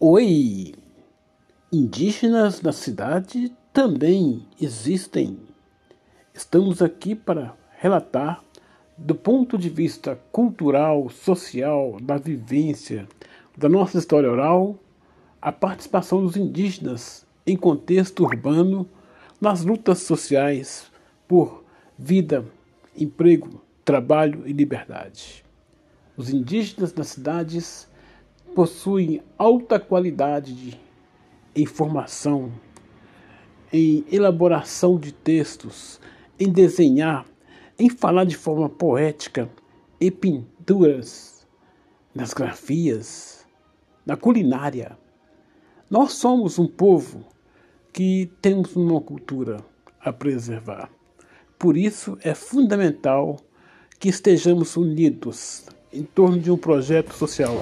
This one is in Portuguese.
Oi! Indígenas na cidade também existem. Estamos aqui para relatar, do ponto de vista cultural, social, da vivência, da nossa história oral, a participação dos indígenas em contexto urbano nas lutas sociais por vida, emprego, trabalho e liberdade. Os indígenas nas cidades possuem alta qualidade de informação, em elaboração de textos, em desenhar, em falar de forma poética, em pinturas, nas grafias, na culinária. Nós somos um povo que temos uma cultura a preservar. Por isso é fundamental que estejamos unidos em torno de um projeto social.